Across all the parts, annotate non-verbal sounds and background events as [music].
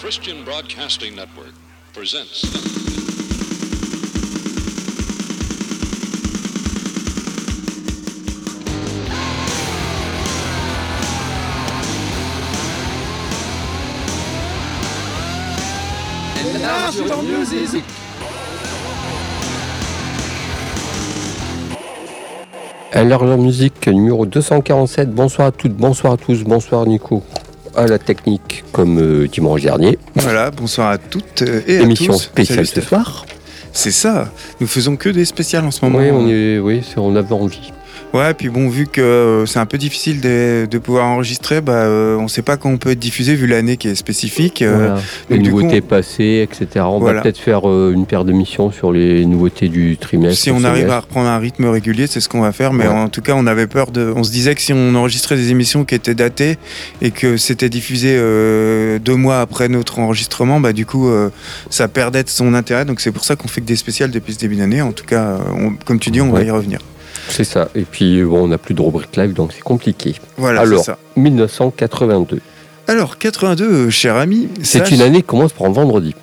Christian Broadcasting Network presents. Alors la musique numéro 247, bonsoir à toutes, bonsoir à tous, bonsoir Nico. À la technique comme euh, dimanche dernier. Voilà, bonsoir à toutes euh, et Émission à tous. spéciale Salut, ce soir. C'est ça, nous faisons que des spéciales en ce moment. Oui, on, est, oui on avait envie. Ouais, puis bon, vu que euh, c'est un peu difficile de, de pouvoir enregistrer, bah, euh, on sait pas quand on peut être diffusé vu l'année qui est spécifique. euh, Voilà. Les coup, nouveautés passées, etc. On Voilà. va peut-être faire euh, une paire d'émissions sur les nouveautés du trimestre. Si on arrive à reprendre un rythme régulier, c'est ce qu'on va faire. Mais Ouais. en tout cas, on avait peur de. On se disait que si on enregistrait des émissions qui étaient datées et que c'était diffusé deux mois après notre enregistrement, bah du coup, ça perdait de son intérêt. Donc c'est pour ça qu'on fait que des spéciales depuis ce début d'année. En tout cas, on- comme tu dis, on va y revenir. C'est ça. Et puis bon, on n'a plus de rubrique live, donc c'est compliqué. Voilà, Alors, ça. 1982. Alors, 82, euh, cher ami. C'est une année qui commence par un vendredi.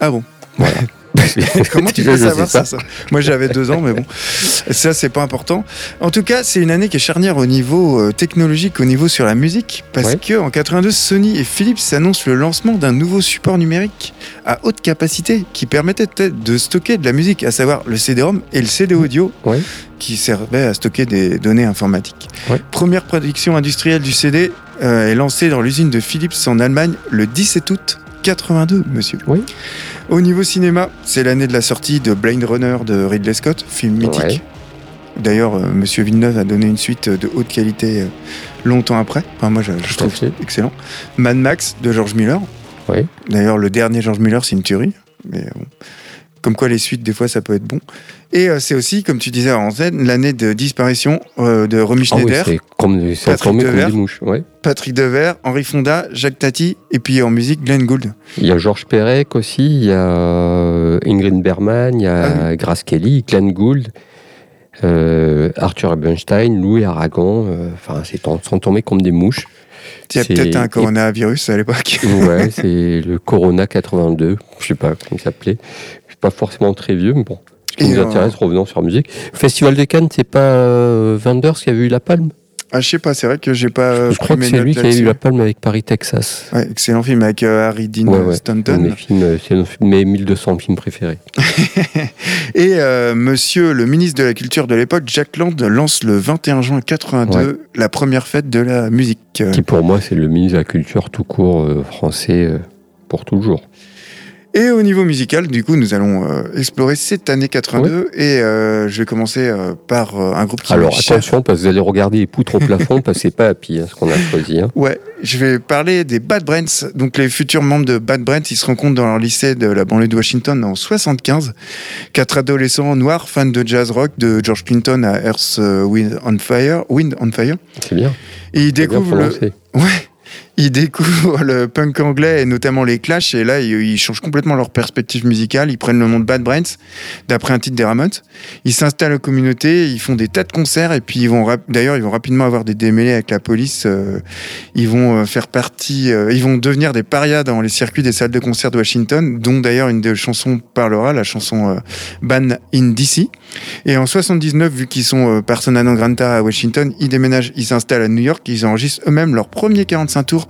Ah bon Voilà. [laughs] [laughs] [laughs] Comment tu peux savoir ça, ça? Moi j'avais deux ans, mais bon, ça c'est pas important. En tout cas, c'est une année qui est charnière au niveau euh, technologique, au niveau sur la musique, parce Ouais. que en 82, Sony et Philips annoncent le lancement d'un nouveau support numérique à haute capacité qui permettait peut-être de stocker de la musique, à savoir le CD-ROM et le CD audio, Ouais. qui servait à stocker des données informatiques. Ouais. Première production industrielle du CD euh, est lancée dans l'usine de Philips en Allemagne le 17 août 82, monsieur. Oui. Au niveau cinéma, c'est l'année de la sortie de Blade Runner de Ridley Scott, film mythique. Ouais. D'ailleurs, euh, Monsieur Villeneuve a donné une suite de haute qualité euh, longtemps après. Enfin, moi, je, trouve fait. excellent. Mad Max de George Miller. Oui. D'ailleurs, le dernier George Miller, c'est une tuerie. Mais bon. Comme quoi, les suites, des fois, ça peut être bon. Et euh, c'est aussi, comme tu disais en Z, l'année de disparition euh, de Romy Ah oui, Schneider, c'est comme, Patrick Devers. mouches. Ouais. Patrick Devers, Henri Fonda, Jacques Tati, et puis en musique, Glenn Gould. Il y a Georges Perec aussi, il y a euh, Ingrid Bergman, il y a Ah Grace Kelly, Glenn Gould, euh, Arthur Ebenstein, Louis Aragon. Enfin, c'est sont tombés comme des mouches. Il y a peut-être un coronavirus à l'époque. Ouais, c'est le Corona 82, je sais pas comment il s'appelait. Pas forcément très vieux, mais bon. Ce qui Et, nous euh, intéresse, revenons sur la musique. Festival de Cannes, c'est pas euh, Wenders qui avait eu la palme? Ah, je sais pas, c'est vrai que j'ai pas. euh, Je crois que c'est lui qui avait eu la palme avec Paris, Texas. Ouais, excellent film avec euh, Harry Dean Ouais, ouais. Stanton. Euh, c'est mes 1200 films préférés. [laughs] Et euh, monsieur le ministre de la Culture de l'époque, Jack Land, lance le 21 juin 82 la première fête de la musique. Euh, qui pour moi c'est le ministre de la culture tout court euh, français euh, pour toujours. Et au niveau musical, du coup, nous allons euh, explorer cette année 82. Et euh, je vais commencer euh, par euh, un groupe qui Alors cher. attention parce que vous allez regarder les poutres au plafond [laughs] parce que c'est pas Happy hein, ce qu'on a choisi. hein. Ouais, je vais parler des Bad Brains. Donc les futurs membres de Bad Brains, ils se rencontrent dans leur lycée de la banlieue de Washington en 75. Quatre adolescents noirs fans de jazz rock de George Clinton à Earth euh, Wind on Fire, Wind on Fire. C'est bien. Et ils c'est bien découvrent le. Ouais. Ils découvrent le punk anglais et notamment les Clash et là ils, changent complètement leur perspective musicale. Ils prennent le nom de Bad Brains d'après un titre des Ramones. Ils s'installent en communauté, ils font des tas de concerts et puis ils vont d'ailleurs ils vont rapidement avoir des démêlés avec la police. euh, ils vont euh, faire partie, euh, ils vont devenir des parias dans les circuits des salles de concert de Washington, dont d'ailleurs une des chansons parlera, la chanson Ban in DC. Et en 79, vu qu'ils sont persona non grata à Washington, ils déménagent, ils s'installent à New York, ils enregistrent eux-mêmes leur premier 45 tours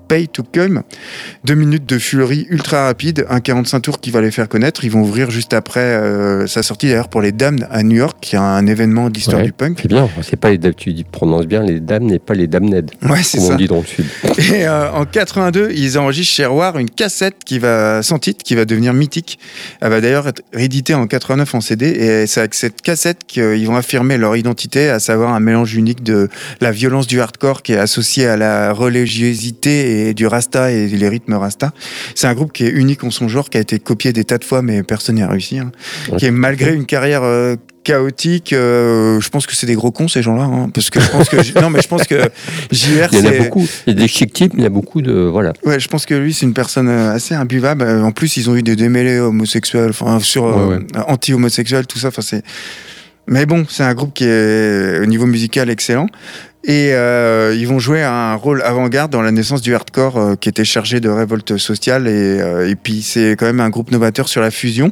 Pay to Come. Deux minutes de fulerie ultra rapide, un 45 tours qui va les faire connaître. Ils vont ouvrir juste après euh, sa sortie d'ailleurs pour les Dames à New York, qui est un événement de l'histoire Ouais. du punk. C'est bien. C'est pas les dames, tu prononces bien les dames n'est pas les dames ned Ouais, c'est ça. on dit dans le sud. [laughs] Et euh, en 82, ils enregistrent chez War une cassette qui va sans titre, qui va devenir mythique. Elle va d'ailleurs être rééditée en 89 en CD. Et c'est avec cette cassette qu'ils vont affirmer leur identité, à savoir un mélange unique de la violence du hardcore qui est associée à la religiosité et du rasta et les rythmes rasta. C'est un groupe qui est unique en son genre, qui a été copié des tas de fois, mais personne n'y a réussi. hein. Ouais. Qui est malgré une carrière euh, chaotique, euh, je pense que c'est des gros cons ces gens-là, hein, parce que je pense que non mais je pense que JR Il y en a beaucoup. Il y a des chic types, mais il y a beaucoup de voilà. Ouais, je pense que lui, c'est une personne euh, assez imbuvable. En plus, ils ont eu des démêlés homosexuels, enfin, sur Ouais, anti-homosexuels, tout ça. Enfin, c'est. Mais bon, c'est un groupe qui est au niveau musical excellent. Et euh, ils vont jouer un rôle avant-garde dans la naissance du hardcore euh, qui était chargé de révolte sociale. Et, euh, et puis c'est quand même un groupe novateur sur la fusion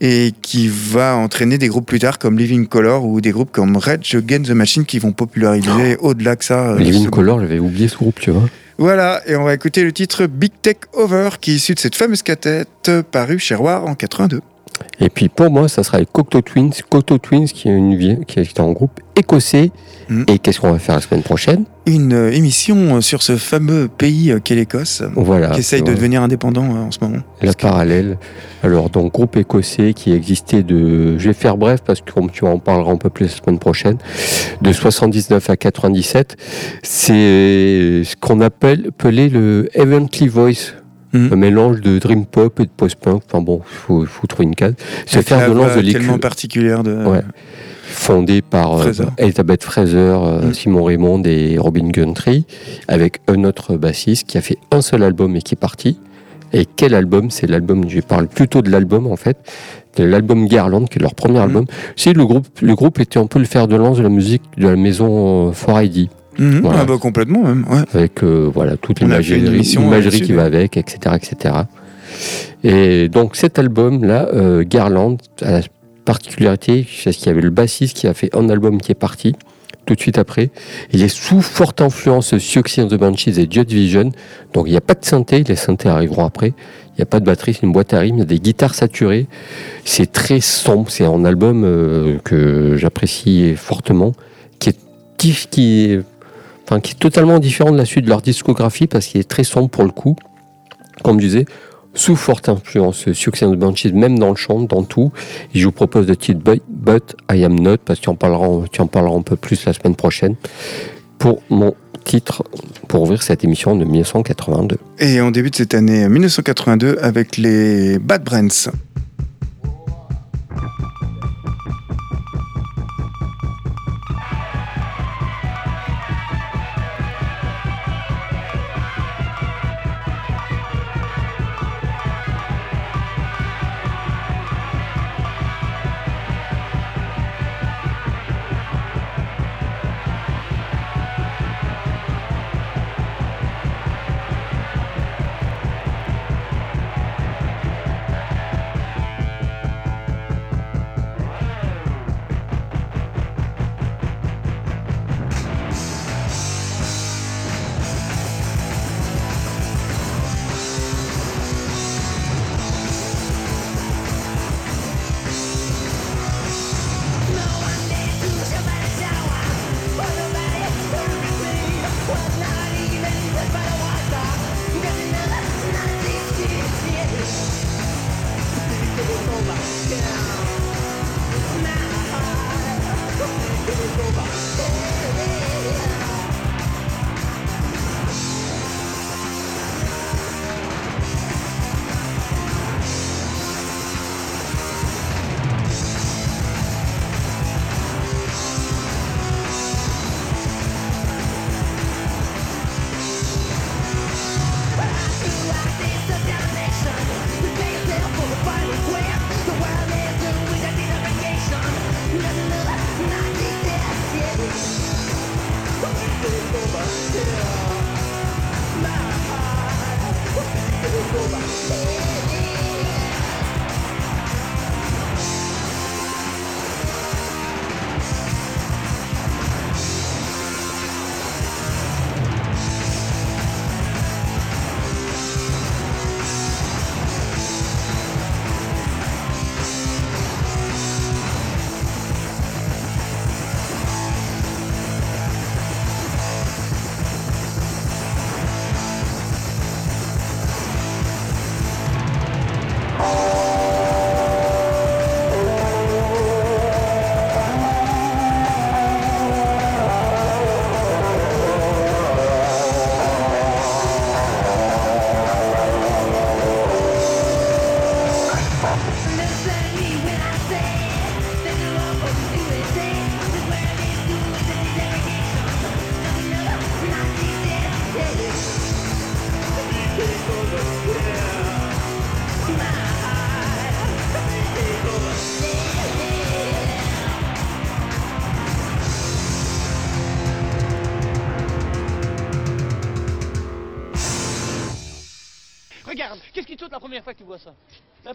et qui va entraîner des groupes plus tard comme Living Color ou des groupes comme Rage Against the Machine qui vont populariser au-delà que ça. Living ce- Color, j'avais oublié ce groupe, tu vois. Voilà, et on va écouter le titre Big Tech Over qui est issu de cette fameuse cassette parue chez Roar en 82. Et puis pour moi, ça sera les Cocteau Twins. Cocteau Twins, qui est, une, vie- qui est un groupe écossais. Mhm. Et qu'est-ce qu'on va faire la semaine prochaine? Une euh, émission euh, sur ce fameux pays euh, qu'est l'Écosse, Voilà. qui essaye de devenir indépendant euh, en ce moment. La parallèle. Alors, donc, groupe écossais qui existait de. Je vais faire bref parce que, tu en parleras un peu plus la semaine prochaine, de 79 à 97. C'est ce qu'on appelle, appelait le Heavenly Voice. Mhm. Un mélange de dream pop et de post-punk. Enfin bon, il faut, faut trouver une case. Se Avec faire de lance de l'écu. tellement particulière de. Ouais. fondé par euh, Fraser. Elisabeth Fraser, euh, Mm. Simon Raymond et Robin Guntry, avec un autre bassiste qui a fait un seul album et qui est parti. Et quel album? C'est l'album, je parle plutôt de l'album en fait, de l'album Garland, qui est leur premier Mm. album. C'est le groupe, le groupe était un peu le fer de lance de la musique de la maison euh, 4ID, Mhm. Voilà. Ah bah complètement même. Ouais. avec euh, voilà toute l'imagerie qui va avec, etc., etc. Et donc cet album-là, euh, Garland, a la particularité, c'est qu'il y avait le bassiste qui a fait un album qui est parti tout de suite après. Il est sous forte influence and the Banshees et Joy Division. Donc il n'y a pas de synthé, les synthés arriveront après. Il n'y a pas de batterie, c'est une boîte à rythme, il y a des guitares saturées. C'est très sombre, c'est un album euh, que j'apprécie fortement, qui est, qui, est, qui est totalement différent de la suite de leur discographie parce qu'il est très sombre pour le coup. Comme je disais, sous forte influence the Banshees, même dans le chant, dans tout. Et je vous propose le titre But, I Am Not, parce que tu tu en parleras un peu plus la semaine prochaine, pour mon titre, pour ouvrir cette émission de 1982. Et on débute cette année 1982 avec les Bad Brains.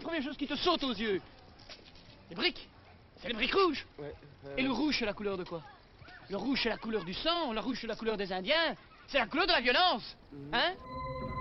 Première chose qui te saute aux yeux. Les briques. C'est les briques rouges. Et le rouge, c'est la couleur de quoi? Le rouge, c'est la couleur du sang, le rouge, c'est la couleur des Indiens, c'est la couleur de la violence. Hein? Sinful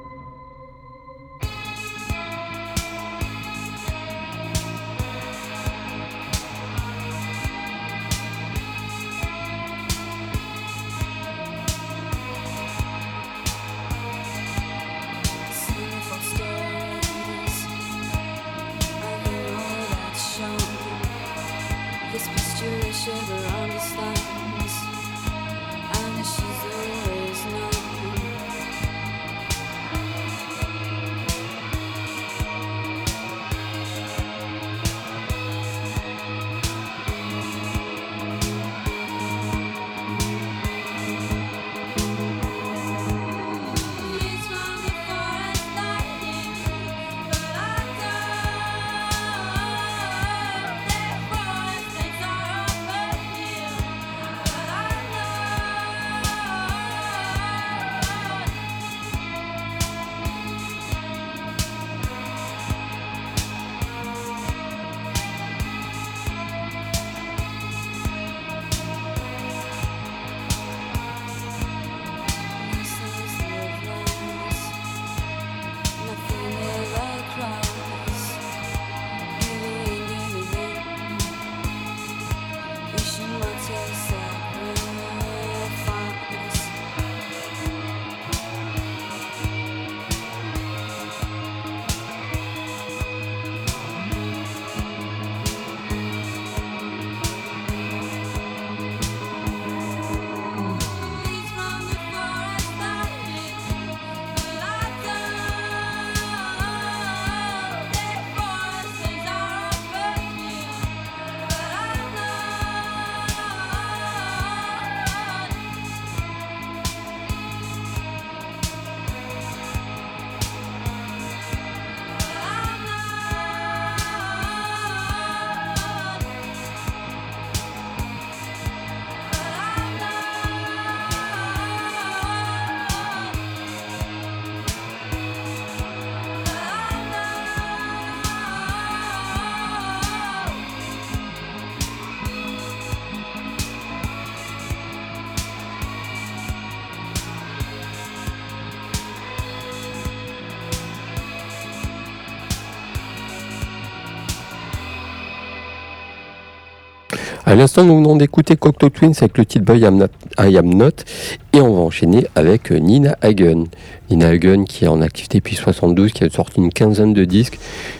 À l'instant, nous venons d'écouter Cocteau Twins avec le titre Boy I Am Not, I Am Not, et on va enchaîner avec euh, Nina Hagen. Nina Hagen qui est en activité depuis 72, qui a sorti une quinzaine de disques,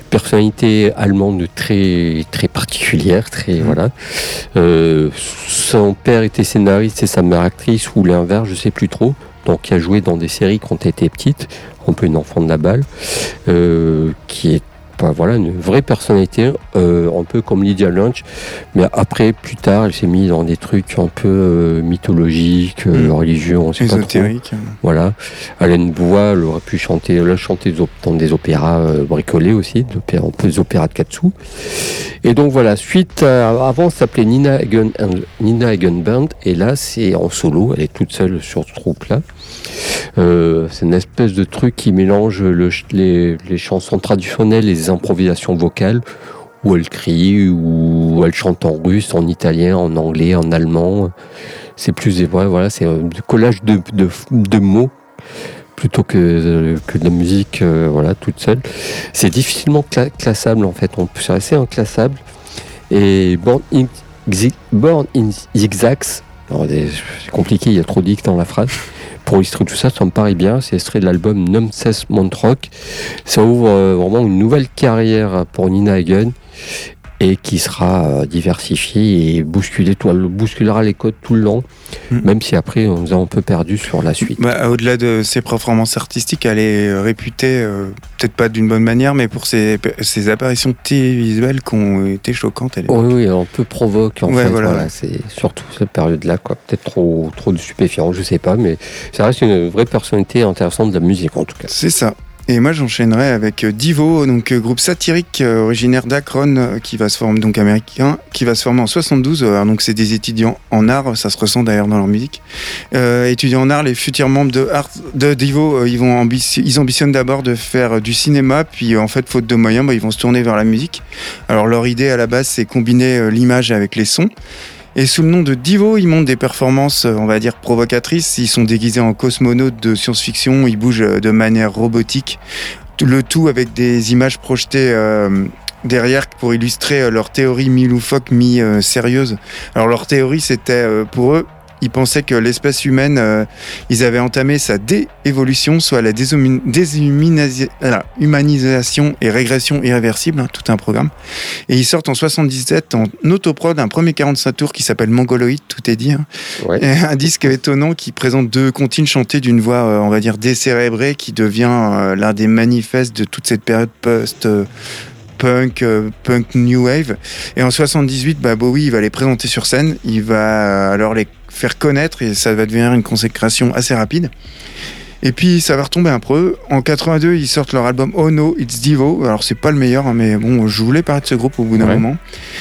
personnalité allemande très très particulière, très voilà. Euh, son père était scénariste et sa mère actrice ou l'inverse, je sais plus trop. Donc qui a joué dans des séries quand elle était petite, un peu une enfant de la balle, euh, qui est voilà, une vraie personnalité, euh, un peu comme Lydia Lunch, mais après, plus tard, elle s'est mise dans des trucs un peu euh, mythologiques, euh, Mm. religieux, on sait pas trop. Voilà. Elle a une voix, elle aurait pu chanter, elle a chanté dans des opéras bricolés aussi, des opéras- un peu des opéras de Katsu. Et donc voilà, suite à, avant, ça s'appelait Nina Hagen, Nina Hagen Band, et là, c'est en solo, elle est toute seule sur ce groupe-là. Euh, c'est une espèce de truc qui mélange les, chansons traditionnelles et les improvisations vocales, où elle crie, où elle chante en russe, en italien, en anglais, en allemand. C'est plus des ouais, voilà, c'est un collage de, mots plutôt que, que de la musique euh, voilà, toute seule. C'est difficilement cla- classable en fait, on- c'est assez inclassable. Et Born in, Born in Zigzags, c'est compliqué, il y a trop d'X dans la phrase. Pour illustrer tout ça, ça me paraît bien. C'est extrait de l'album Numses Montrock. Ça ouvre euh, vraiment une nouvelle carrière pour Nina Hagen et qui sera euh, diversifiée et bousculée, tout, bousculera les codes tout le long, Mm. même si après on nous a un peu perdu sur la suite. Bah, Au-delà de ses performances artistiques, elle est réputée, euh, peut-être pas d'une bonne manière, mais pour ses, ses apparitions télévisuelles qui ont été choquantes. Elle est- Oui, oui, un peu provoque en Ouais, fait. voilà, Voilà, ouais. c'est surtout cette période-là, quoi. Peut-être trop, trop de stupéfiants, je sais pas, mais ça reste une vraie personnalité intéressante de la musique en tout cas. C'est ça. Et moi, j'enchaînerai avec euh, Divo, donc euh, groupe satirique euh, originaire d'Akron, qui va se former donc américain, qui va se former en 72. euh, alors, donc c'est des étudiants en art, ça se ressent d'ailleurs dans leur musique. Étudiants en art, les futurs membres de, Divo, ils vont ils ambitionnent d'abord de faire du cinéma, puis en fait, faute de moyens, bah, ils vont se tourner vers la musique. Alors leur idée à la base, c'est combiner l'image avec les sons. Et sous le nom de Divo, ils montent des performances, euh, on va dire, provocatrices. Ils sont déguisés en cosmonautes de science-fiction, ils bougent euh, de manière robotique. Le tout avec des images projetées euh, derrière pour illustrer leur théorie mi-loufoque, mi-sérieuse. Alors leur théorie, c'était pour eux, ils pensaient que l'espèce humaine, euh, ils avaient entamé sa déévolution, soit la déshumin- déshumanisa- voilà, humanisation et régression irréversible, hein, tout un programme. Et ils sortent en 77 en autoprod un premier 45 tours qui s'appelle Mongoloid, tout est dit. hein. Ouais. Et un disque étonnant qui présente deux comptines chantées d'une voix, euh, on va dire, décérébrée, qui devient euh, l'un des manifestes de toute cette période post- punk, euh, punk new wave. Et en 78, bah, Bowie, il va les présenter sur scène, il va alors les faire connaître et ça va devenir une consécration assez rapide. Et puis ça va retomber un peu. En 82, ils sortent leur album Oh No, It's Divo. Alors c'est pas le meilleur, hein, mais bon, je voulais parler de ce groupe au bout d'un Ouais. moment.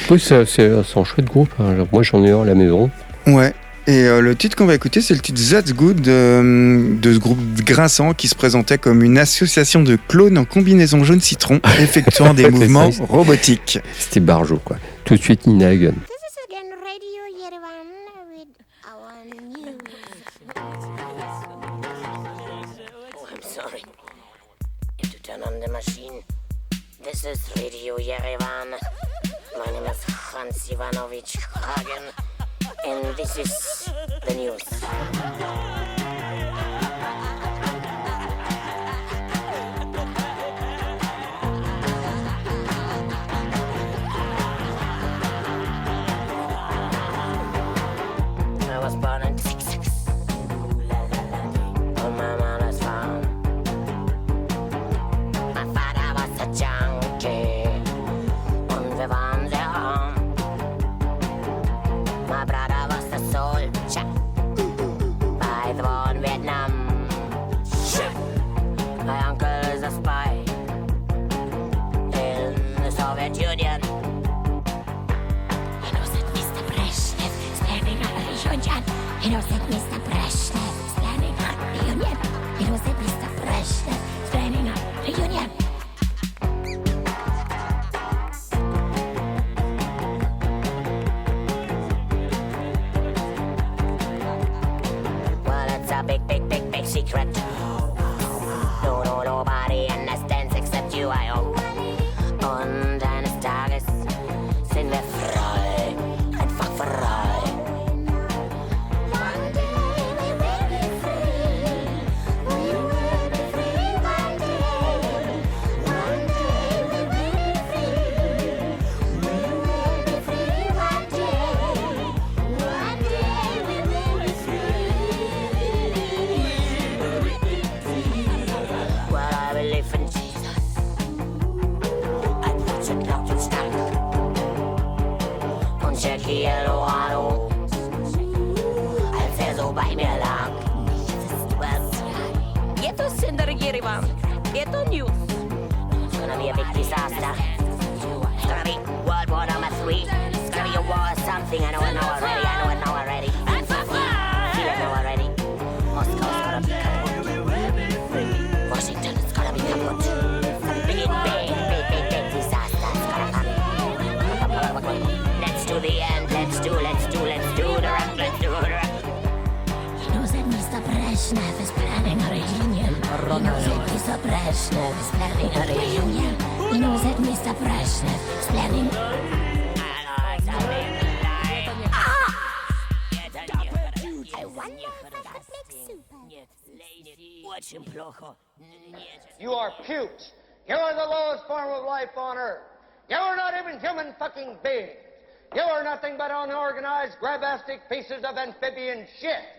Oui, c'est c'est- un chouette groupe. hein. Moi, j'en ai un à la maison. Ouais. Et euh, le titre qu'on va écouter, c'est le titre That's Good euh, de ce groupe grinçant qui se présentait comme une association de clones en combinaison jaune citron effectuant [laughs] des mouvements robotiques. C'était Barjo, quoi. Tout de suite, Nina Hagen. This is Radio Yerevan. My name is Hans Ivanovich Hagen, and this is the news. innocent mistake. Brezhnev is planning a reunion. He knows that Mr. Brezhnev is planning a reunion. He knows that Mr. Brezhnev is planning. You are pukes. You are the lowest form of life on earth. You are not even human fucking beings. You are nothing but unorganized, grabastic pieces of amphibian shit.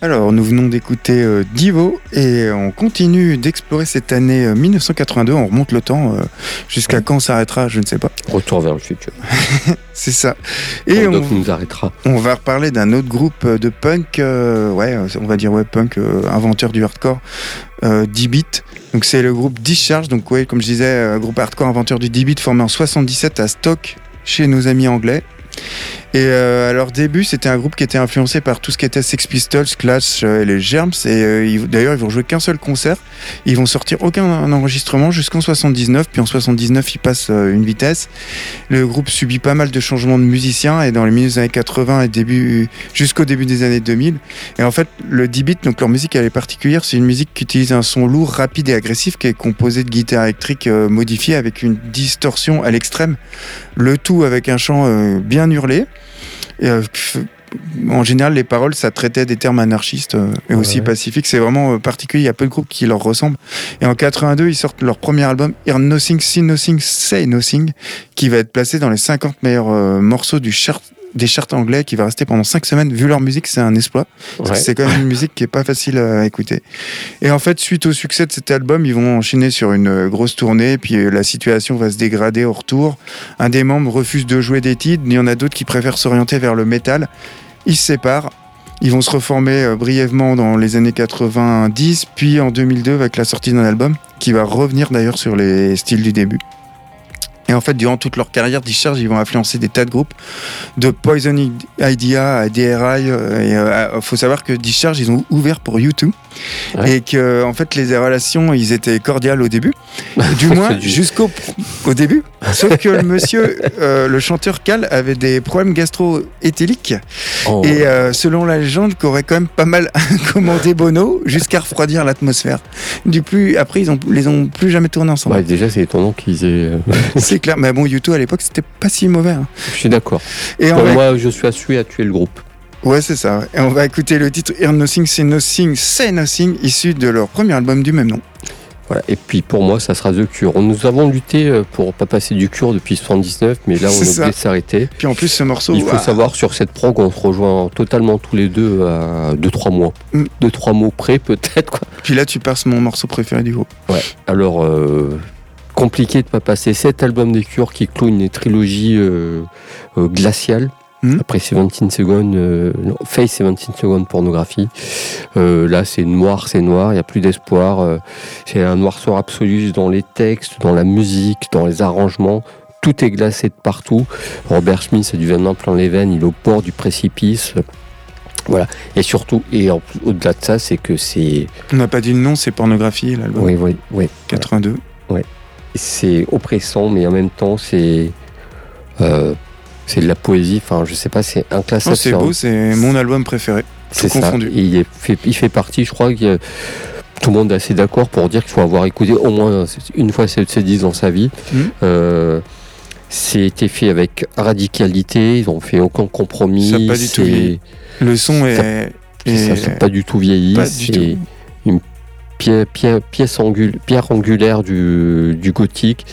Alors, nous venons d'écouter euh, Divo et on continue d'explorer cette année euh, 1982. On remonte le temps. euh, Jusqu'à quand s'arrêtera, je ne sais pas. [laughs] Retour vers le futur. [laughs] C'est ça. Et on, nous arrêtera. on va reparler d'un autre groupe euh, de punk, euh, ouais, euh, on va dire ouais, punk, euh, inventeur du hardcore, euh, 10 bits. Donc c'est le groupe Discharge, donc ouais, comme je disais, euh, groupe hardcore inventeur du 10 bits formé en 77 à Stock chez nos amis anglais. Et euh, à leur début, c'était un groupe qui était influencé par tout ce qui était Sex Pistols, Clash euh, et les Germs. Et euh, d'ailleurs, ils vont jouer qu'un seul concert. Ils vont sortir aucun enregistrement jusqu'en 79. Puis en 79, ils passent euh, une vitesse. Le groupe subit pas mal de changements de musiciens et dans les milieux des années 80 et début jusqu'au début des années 2000. Et en fait, le 10 bit, donc leur musique, elle est particulière. C'est une musique qui utilise un son lourd, rapide et agressif, qui est composé de guitares électriques euh, modifiées avec une distorsion à l'extrême. Le tout avec un chant bien hurlé. Et, euh, en général, les paroles, ça traitait des termes anarchistes euh, et aussi Ouais. pacifiques. C'est vraiment euh, particulier. Il y a peu de groupes qui leur ressemblent. Et en 82, ils sortent leur premier album, Hear Nothing, See Nothing, Say Nothing, qui va être placé dans les 50 meilleurs euh, morceaux du chart, des charts anglais, qui va rester pendant 5 semaines. Vu leur musique, c'est un exploit. Ouais. c'est quand même une [laughs] musique qui est pas facile à écouter. Et en fait, suite au succès de cet album, ils vont enchaîner sur une euh, grosse tournée, puis euh, la situation va se dégrader au retour. Un des membres refuse de jouer des titres, il y en a d'autres qui préfèrent s'orienter vers le métal. Ils se séparent. Ils vont se reformer euh, brièvement dans les années 90, puis en 2002 avec la sortie d'un album qui va revenir d'ailleurs sur les styles du début. Et en fait, durant toute leur carrière, Discharge, ils vont influencer des tas de groupes, de Poison Idea à DRI. euh, Et euh, faut savoir que Discharge, ils ont ouvert pour U2. Ouais. Et que, en fait, les relations, ils étaient cordiales au début. Du [laughs] moins, jusqu'au au début. Sauf que le monsieur, [laughs] euh, le chanteur Cal, avait des problèmes gastro-éthyliques. Oh, Et euh, selon la légende, qu'aurait quand même pas mal [laughs] commandé Bono jusqu'à refroidir l'atmosphère. Du plus, après, ils ont, les ont plus jamais tourné ensemble. ouais, déjà, c'est étonnant qu'ils aient. C'est clair. Mais bon, U2 à l'époque, c'était pas si mauvais. hein. Je suis d'accord. Et Pour moi, je suis assuré à tuer le groupe. Ouais, c'est ça. ouais. Et on va écouter le titre Hear Nothing, Say Nothing, Say Nothing, issu de leur premier album du même nom. Voilà. Et puis pour moi, ça sera The Cure. Nous avons lutté euh, pour pas passer du Cure depuis 79, mais là, on C'est est ça. obligé de s'arrêter. Puis en plus, ce morceau. Il faut savoir sur cette prog, on se rejoint totalement tous les deux à 2-3 mois. Mm. 2-3 mots près, peut-être. Puis là, tu passes mon morceau préféré du groupe. Alors, euh, compliqué de pas passer cet album des Cure qui clôt une trilogie euh, euh, glaciale. Mhm. Après 17 secondes, euh, non, Face 17 secondes pornographie. Euh, là, c'est noir, c'est noir, il n'y a plus d'espoir. euh, c'est un noirceur absolu dans les textes, dans la musique, dans les arrangements. Tout est glacé de partout. Robert Smith a du venin plein les veines, il est au bord du précipice. Voilà. Et surtout, et au-delà de ça, c'est que c'est. On n'a pas dit le nom, c'est Pornographie, l'album Oui, oui, oui. 82. C'est oppressant, mais en même temps, c'est euh, c'est de la poésie. Enfin, je sais pas, c'est inclassable. Oh, c'est beau, c'est mon album préféré. c'est ça. confondu. Il, est fait, il fait partie, je crois que tout le monde est assez d'accord pour dire qu'il faut avoir écouté au moins une fois ces ces disques dans sa vie. Mhm. Euh, c'était fait avec radicalité, ils n'ont fait aucun compromis. Ça pas du tout vieilli. Le son Ça- est. ça, est- c'est pas du tout vieilli. Pas du C'est tout. une pièce pierre angulaire du, du gothique.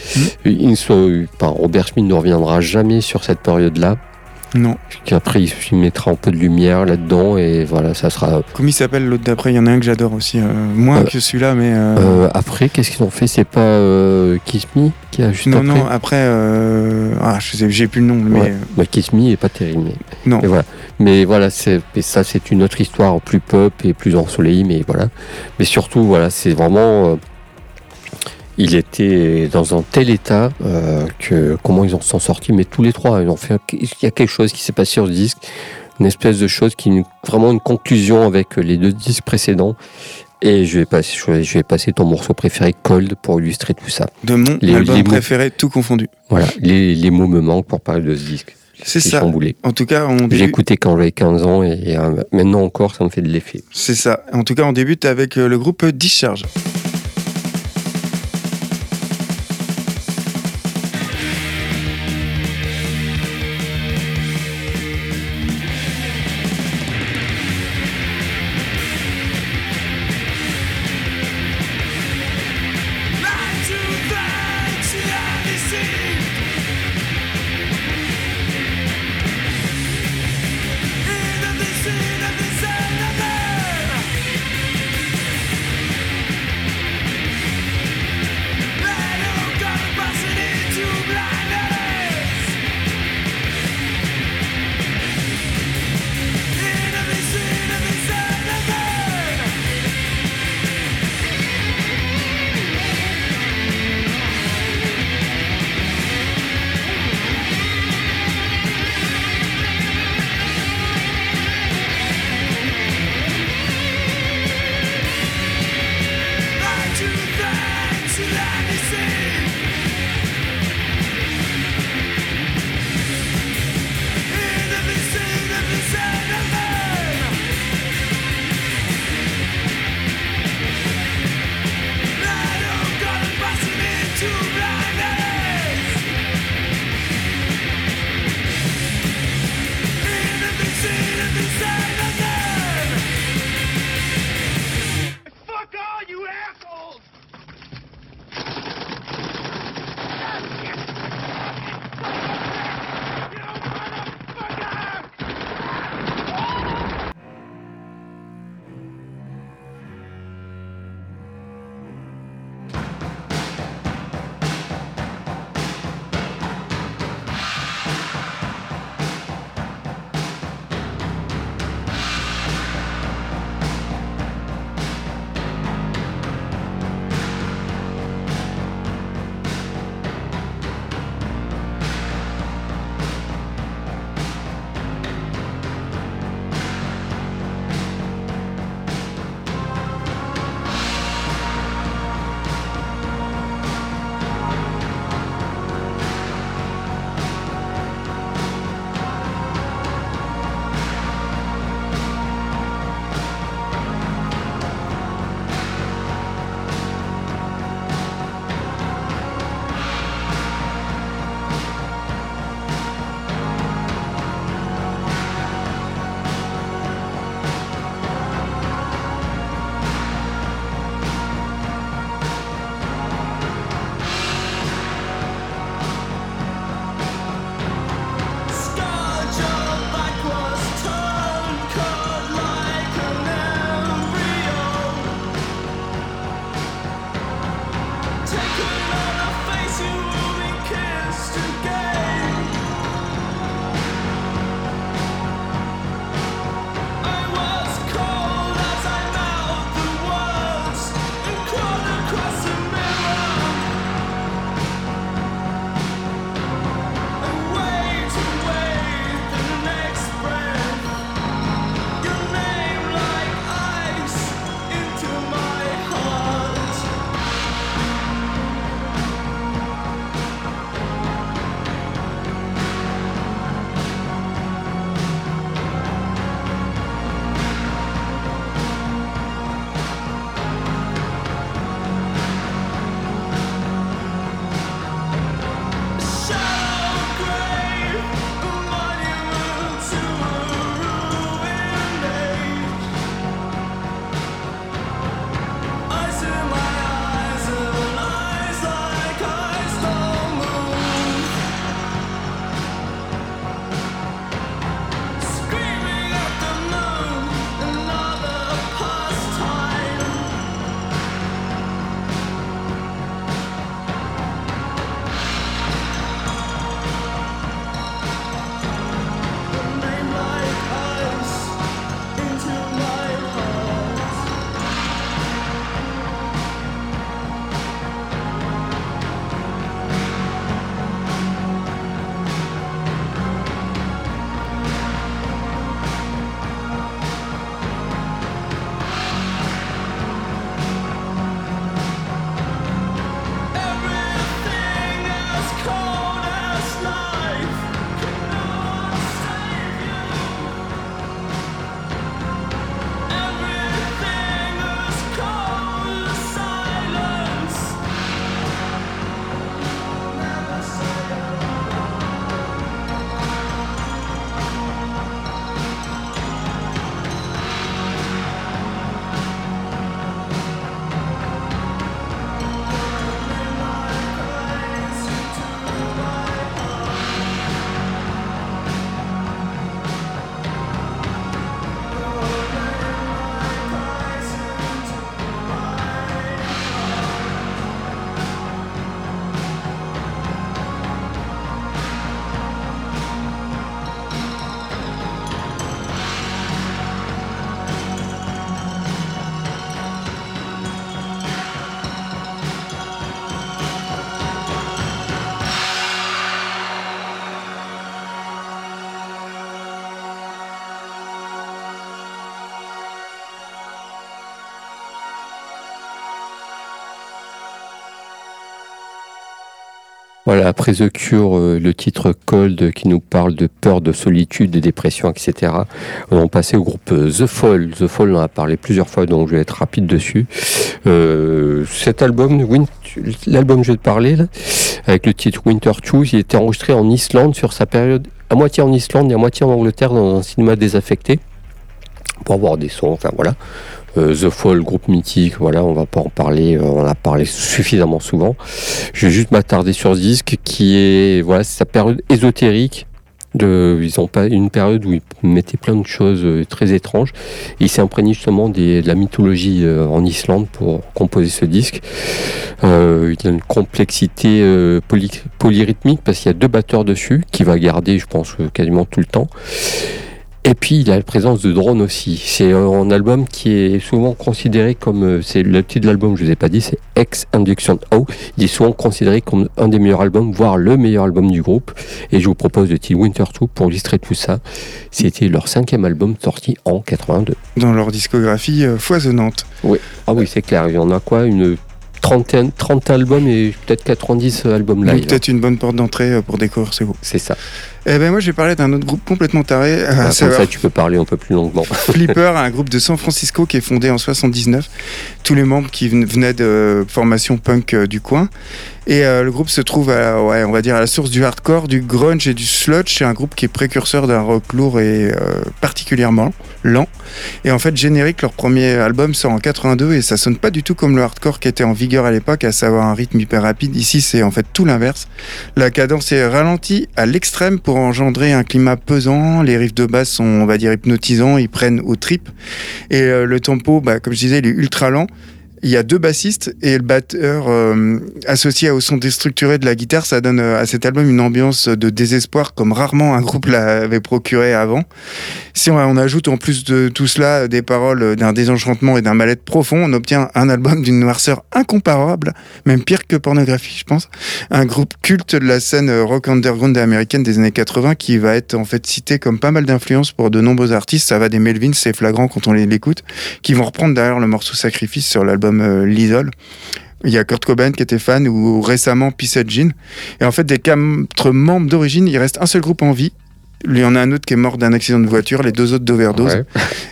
Ils ne sont- enfin, Robert Schmidt ne reviendra jamais sur cette période-là. Non. Après, il mettra un peu de lumière là-dedans et voilà, ça sera. Comment il s'appelle l'autre d'après Il y en a un que j'adore aussi. euh, moins Euh, que celui-là, mais. euh, Euh, après, qu'est-ce qu'ils ont fait? C'est pas euh, Kiss Me qui a juste non, après? non, après. euh, Ah, je sais, j'ai plus le nom, mais. Ouais. Bah, Kiss Me est pas terrible. Mais, Non. mais voilà. Mais voilà, c'est mais ça, c'est une autre histoire plus pop et plus ensoleillée, mais voilà. Mais surtout, voilà, c'est vraiment. Il était dans un tel état euh, que comment ils en sont sortis, mais tous les trois, ils ont fait. Il y a quelque chose qui s'est passé sur ce disque, une espèce de chose qui vraiment une conclusion avec les deux disques précédents. Et je vais passer, je vais passer ton morceau préféré, Cold, pour illustrer tout ça. De mon Les- album les mots. préféré, tout confondu. Voilà, les, les mots me manquent pour parler de ce disque. C'est ça. chamboulé. En tout cas, on J'ai écouté quand j'avais 15 ans et, et, euh, maintenant encore, ça me fait de l'effet. c'est ça. En tout cas, on débute avec euh, le groupe Discharge. Voilà, après The Cure, euh, le titre Cold qui nous parle de peur, de solitude, de dépression, etc. On passait au groupe euh, The Fall. The Fall, on en a parlé plusieurs fois, donc je vais être rapide dessus. Euh, cet album, l'album que je vais te parler, là, avec le titre Winter Choose, il était enregistré en Islande sur sa période, à moitié en Islande et à moitié en Angleterre dans un cinéma désaffecté pour avoir des sons, enfin voilà. Euh, The Fall, groupe mythique, voilà, on va pas en parler, euh, on a parlé suffisamment souvent. Je vais juste m'attarder sur ce disque qui est, voilà, sa période ésotérique. Ils ont pas une période où ils mettaient plein de choses euh, très étranges. Il s'est imprégné justement de la mythologie en Islande pour composer ce disque. Il a une complexité poly- polyrythmique parce qu'il y a deux batteurs dessus qui va garder, je pense, quasiment tout le temps. Et puis il a la présence de drones aussi. C'est un album qui est souvent considéré comme, euh, c'est le titre de l'album, je vous ai pas dit, c'est X Induction O. Il est souvent considéré comme un des meilleurs albums, voire le meilleur album du groupe. Et je vous propose le titre Winter 2 pour illustrer tout ça. C'était leur cinquième album sorti en 82. Dans leur discographie euh, foisonnante. Ah oui, c'est clair. Il y en a quoi Une trentaine, 30 albums et peut-être 90 albums Donc live. peut-être une bonne porte d'entrée euh, pour découvrir ce groupe. C'est ça. Eh ben moi je vais parler d'un autre groupe complètement taré, euh, Ah, comme ça, tu peux parler un peu plus longuement. [laughs] Flipper, un groupe de San Francisco qui est fondé en 79. Tous les membres qui ven- venaient de formation punk euh, du coin. Et euh, le groupe se trouve, à, ouais, on va dire, à la source du hardcore, du grunge et du sludge. C'est un groupe qui est précurseur d'un rock lourd et euh, particulièrement lent. Et en fait, générique, leur premier album sort en 82 et ça sonne pas du tout comme le hardcore qui était en vigueur à l'époque, à savoir un rythme hyper rapide. Ici, c'est en fait tout l'inverse. La cadence est ralentie à l'extrême pour engendrer un climat pesant. Les riffs de basse sont, on va dire, hypnotisants. Ils prennent aux tripes. Et euh, le tempo, bah, comme je disais, il est ultra lent. Il y a deux bassistes et le batteur euh, associé au son déstructuré de la guitare, ça donne euh, à cet album une ambiance de désespoir comme rarement un groupe [laughs] l'avait procuré avant. Si on, ajoute en plus de tout cela des paroles d'un désenchantement et d'un mal-être profond, on obtient un album d'une noirceur incomparable, même pire que pornographie, je pense. Un groupe culte de la scène euh, rock underground américaine des années 80 qui va être en fait cité comme pas mal d'influence pour de nombreux artistes. Ça va des Melvins, c'est flagrant quand on l'écoute, qui vont reprendre derrière le morceau Sacrifice sur l'album euh, L'Idole. Il y a Kurt Cobain qui était fan ou récemment Peace Jean. Et en fait, des quatre membres d'origine, il reste un seul groupe en vie. Il y en a un autre qui est mort d'un accident de voiture, les deux autres d'overdose. Ouais.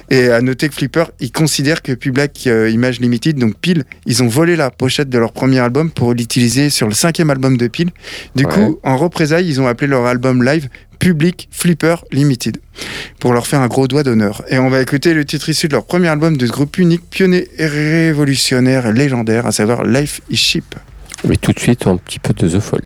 Et à noter que Flipper, ils considèrent que Public euh, Image Limited, donc Pile, ils ont volé la pochette de leur premier album pour l'utiliser sur le cinquième album de Pile. Du Ouais. coup, en représailles, ils ont appelé leur album live Public Flipper Limited pour leur faire un gros doigt d'honneur. Et on va écouter le titre issu de leur premier album de ce groupe unique, pionnier et révolutionnaire légendaire, à savoir Life is Cheap. Mais tout de suite, un petit peu de The Fall.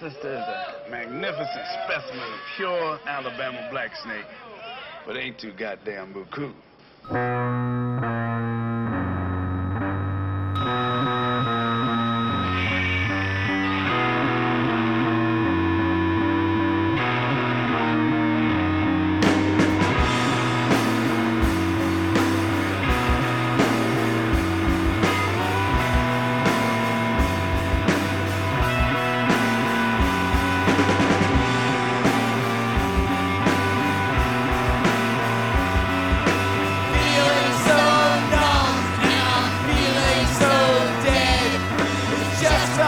Sister, is a magnificent specimen of pure Alabama black snake, but ain't too goddamn buku.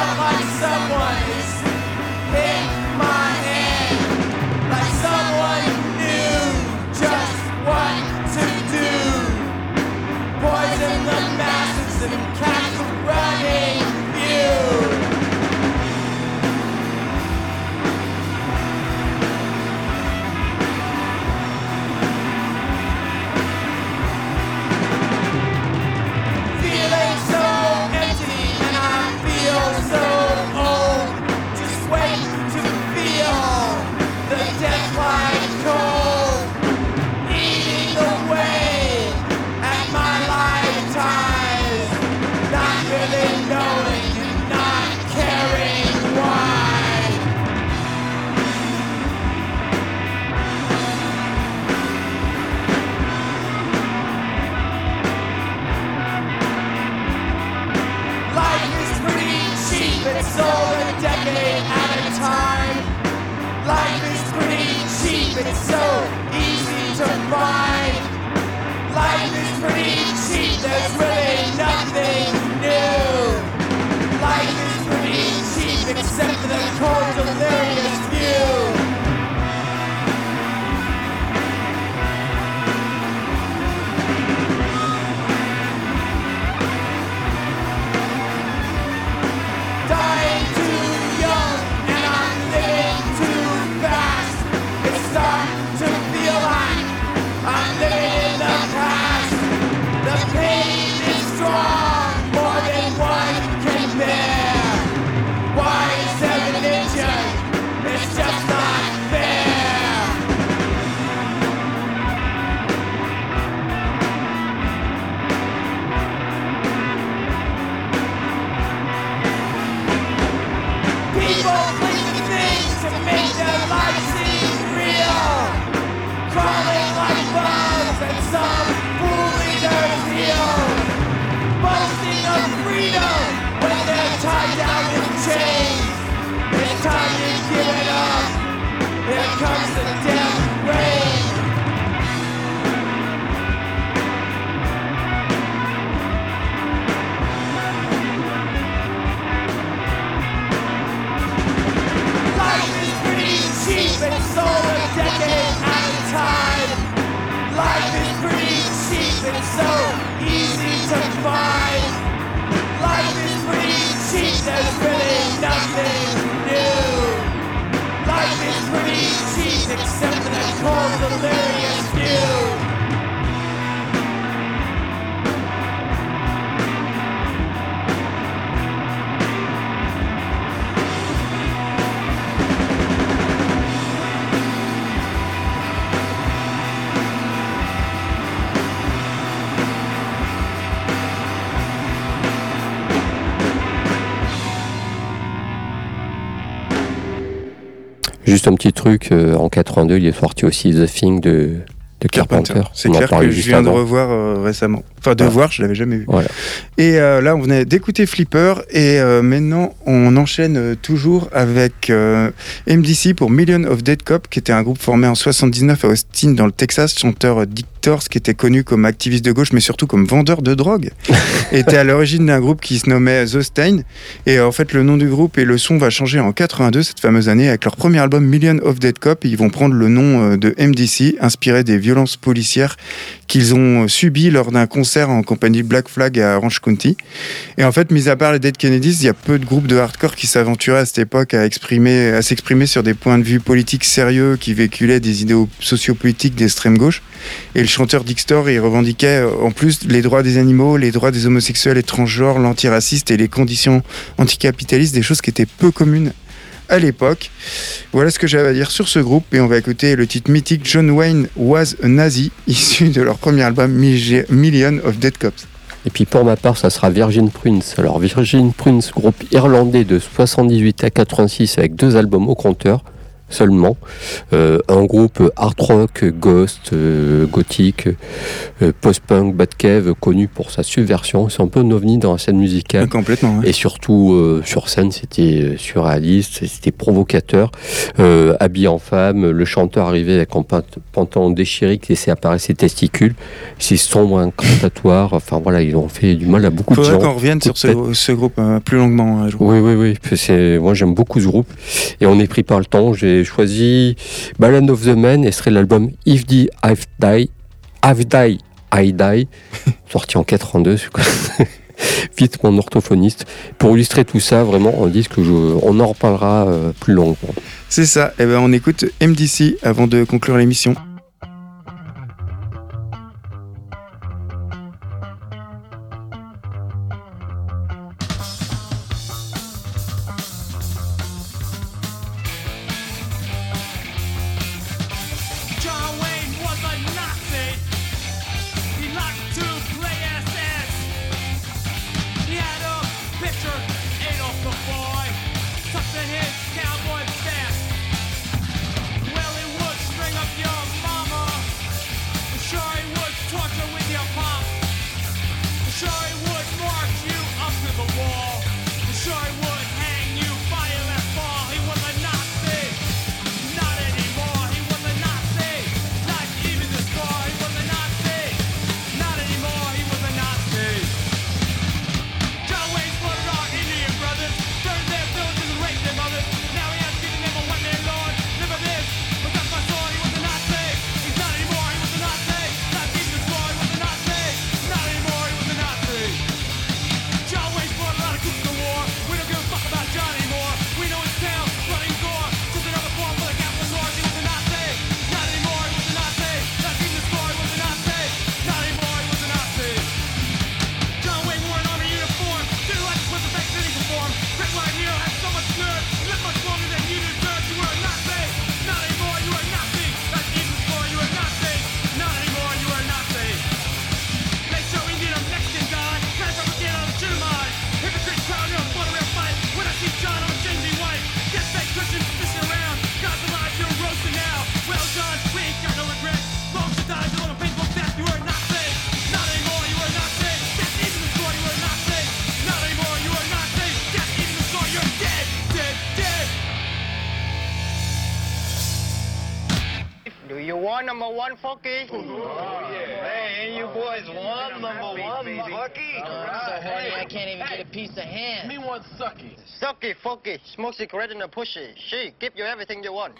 someone like someone is hit. Cold, Juste un petit truc, euh, en 82, il est sorti aussi The Thing de, de Carpenter. C'est clair que je viens de revoir euh, récemment. Enfin, de voir, je l'avais jamais vu. Voilà. Et euh, là, on venait d'écouter Flipper et euh, maintenant, on enchaîne euh, toujours avec euh, MDC pour Million of Dead Cop, qui était un groupe formé en 79 à Austin, dans le Texas. Chanteur Dick Torse, qui était connu comme activiste de gauche, mais surtout comme vendeur de drogue, [laughs] était à l'origine d'un groupe qui se nommait The Stain. Et en fait, le nom du groupe et le son va changer en 82, cette fameuse année, avec leur premier album Million of Dead Cop. Ils vont prendre le nom de MDC, inspiré des violences policières qu'ils ont subi lors d'un concert en compagnie Black Flag à Orange County. Et en fait, mis à part les Dead Kennedys, il y a peu de groupes de hardcore qui s'aventuraient à cette époque à exprimer, à s'exprimer sur des points de vue politiques sérieux qui véhiculaient des idéaux sociopolitiques d'extrême gauche. Et le chanteur Dixtor, il revendiquait euh, en plus les droits des animaux, les droits des homosexuels et transgenres, l'antiraciste et les conditions anticapitalistes, des choses qui étaient peu communes à l'époque. Voilà ce que j'avais à dire sur ce groupe et on va écouter le titre mythique John Wayne Was a Nazi, [laughs] issu de leur premier album Mi- Million of Dead Cops. Et puis pour ma part, ça sera Virgin Prince. Alors Virgin Prince, groupe irlandais de 78 à 86 avec deux albums au compteur seulement. Euh, un groupe hard rock, ghost, euh, gothique, euh, post-punk, bad cave, connu pour sa subversion. C'est un peu un ovni dans la scène musicale. Complètement. ouais. Et surtout, sur scène, c'était surréaliste, c'était provocateur. Habillé en femme, le chanteur arrivait avec un pant- pantalon déchiré qui laissait apparaître ses testicules, ses sombres incantatoires. Enfin voilà, ils ont fait du mal à beaucoup de Faudrait gens. qu'on revienne sur ce, groupe euh, plus longuement un jour. oui, oui, oui. C'est- Moi, j'aime beaucoup ce groupe. Et on est pris par le temps. J'ai choisi Ballad of the Man et ce serait l'album If the I've Die, I've Die, I Die, [laughs] sorti en 82. c'est quoi [laughs] Vite mon orthophoniste. Pour illustrer tout ça, vraiment, on dit que je, on en reparlera euh, plus longuement. C'est ça. Et ben on écoute MDC avant de conclure l'émission. Sucky, Funky, smoke cigarette in the pushy. She give you everything you want.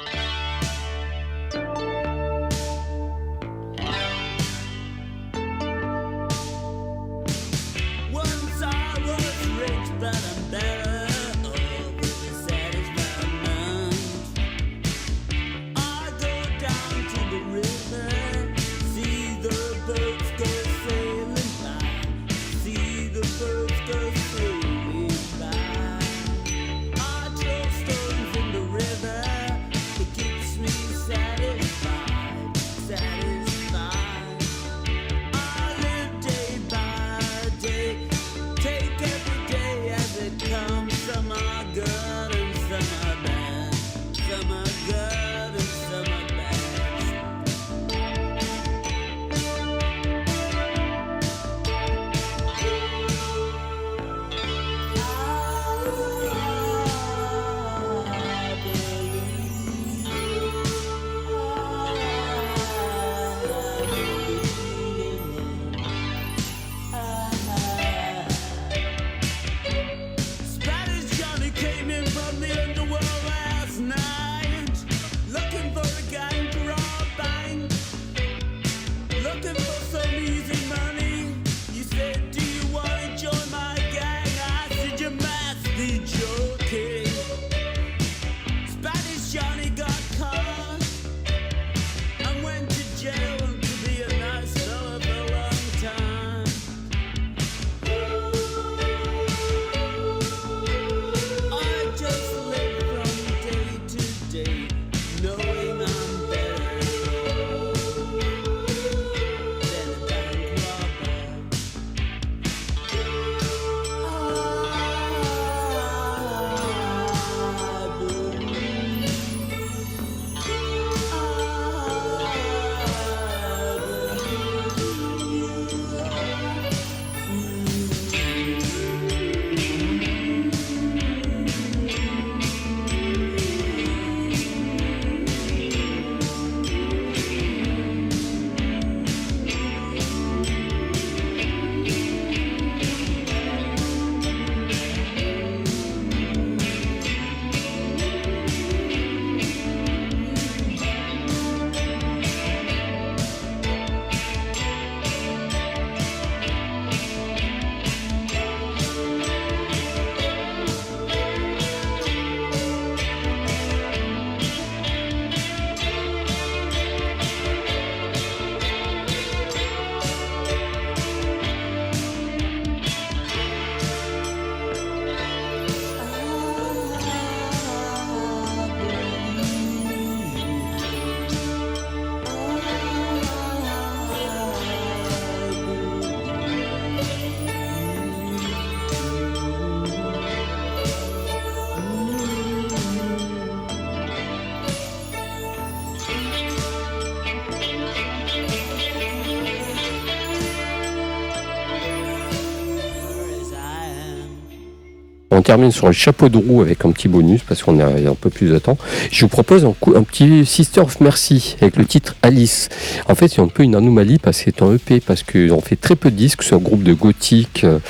Termine sur le chapeau de roue avec un petit bonus parce qu'on a un peu plus de temps. Je vous propose un, coup- un petit Sister of Mercy avec le titre Alice. En fait, c'est un peu une anomalie parce que c'est un EP parce qu'ils ont fait très peu de disques. C'est un groupe de gothique euh,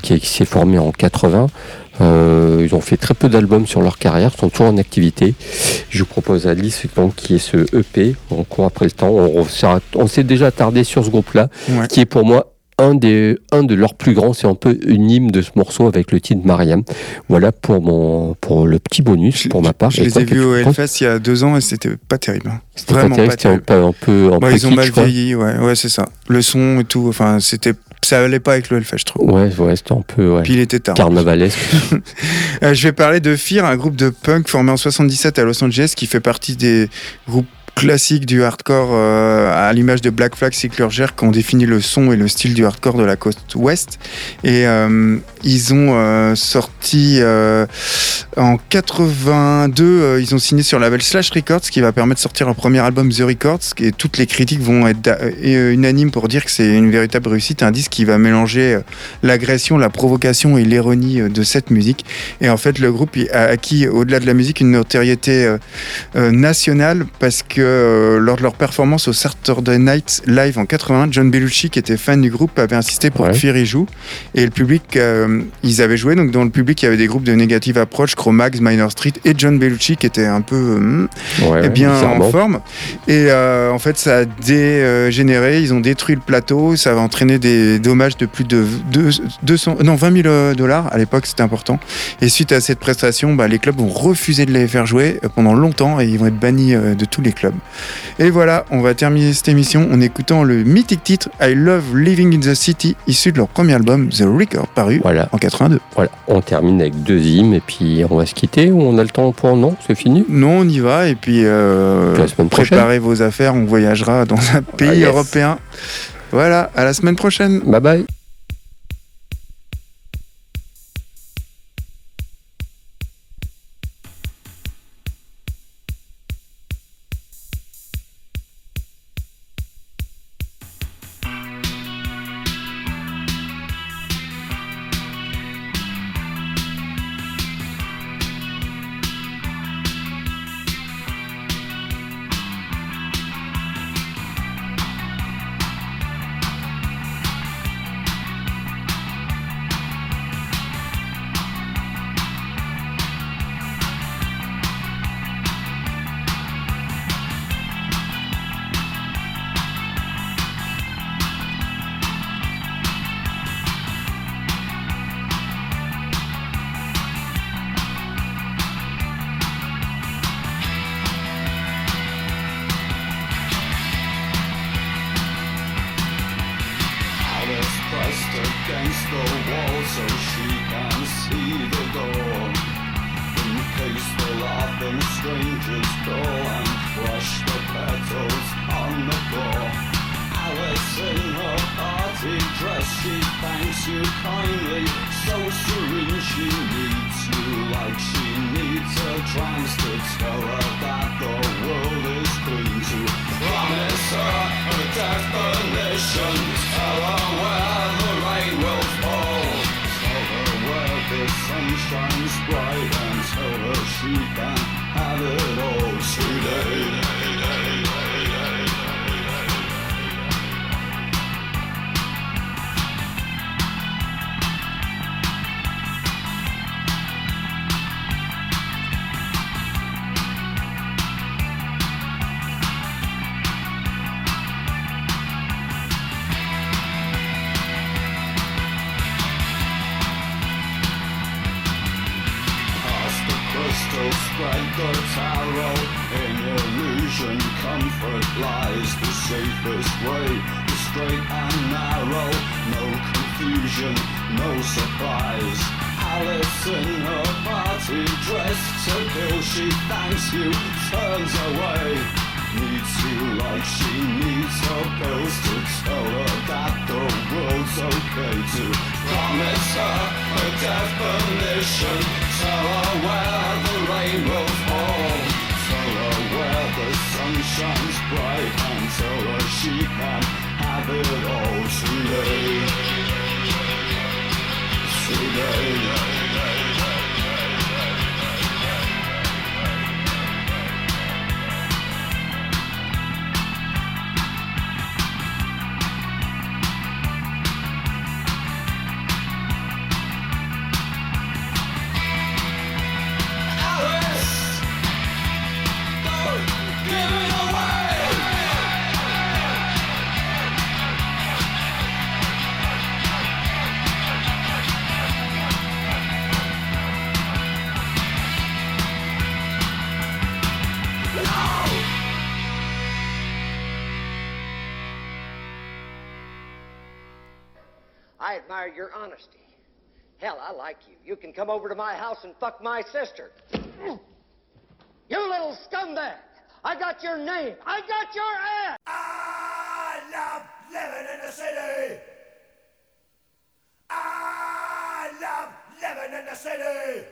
qui, qui s'est formé en 80. Euh, ils ont fait très peu d'albums sur leur carrière, sont toujours en activité. Je vous propose Alice, donc, qui est ce EP. On court après le temps. On, s'est- on s'est déjà attardé sur ce groupe-là, Ouais. qui est pour moi un, des, un de leurs plus grands. C'est un peu une hymne de ce morceau avec le titre Mariam. Voilà pour, mon, pour le petit bonus, pour ma part. Je les ai vus au Hellfest il y a deux ans et c'était pas terrible. hein. C'était pas Vraiment terrible, pas un, terrible. peu- un peu ils ont mal vieilli, ouais, ouais c'est ça. Le son et tout, enfin, c'était, ça allait pas avec le Hellfest, je trouve. Ouais, ouais, c'était un peu ouais, Puis il était tard. carnavalesque. [laughs] Euh, je vais parler de Fear, un groupe de punk formé en 77 à Los Angeles qui fait partie des groupes classiques du hardcore euh, à l'image de Black Flag, Sicklerger qui ont défini le son et le style du hardcore de la côte ouest. Et euh, ils ont euh, sorti en 82, euh, ils ont signé sur le label Slash Records qui va permettre de sortir un premier album The Records et toutes les critiques vont être unanimes pour dire que c'est une véritable réussite, un disque qui va mélanger l'agression, la provocation et l'ironie de cette musique. Et en fait, le groupe a acquis, au-delà de la musique, une notoriété nationale parce que euh, lors de leur performance au Saturday Night Live en 81, John Belushi, qui était fan du groupe, avait insisté pour Ouais. que Fear y joue. Et le public, euh, ils avaient joué, donc dans le public, il y avait des groupes de Negative Approach, Chromax, Minor Street et John Belushi, qui était un peu euh, Ouais, eh bien en forme. Et euh, en fait, ça a dégénéré. Ils ont détruit le plateau. Ça va entraîner des dommages de plus de deux- 200, non, 20 000 dollars. À l'époque, c'était important. Et suite à cette prestation, bah, les clubs ont refusé de les faire jouer pendant longtemps et ils vont être bannis de tous les clubs. Et voilà, on va terminer cette émission en écoutant le mythique titre I Love Living in the City, issu de leur premier album The Record, paru Voilà. en 82. Voilà, on termine avec deux hymnes et puis on va se quitter ou on a le temps pour non C'est fini? Non, on y va et puis euh, préparez vos affaires, on voyagera dans un pays Ah, yes. européen. Voilà, à la semaine prochaine. Bye bye. Spread the tarot. In illusion, comfort lies the safest way. The straight and narrow, no confusion, no surprise. Alice in her party dress to kill, she thanks you, turns away. Needs you like she needs her pills to tell her that the world's okay to promise her a definition. Tell her where the rain will fall. Tell her where the sun shines bright and tell her she can have it all today. Today. your honesty. Hell, I like you. You can come over to my house and fuck my sister. You little scumbag! I got your name! I got your ass! I love living in the city! I love living in the city!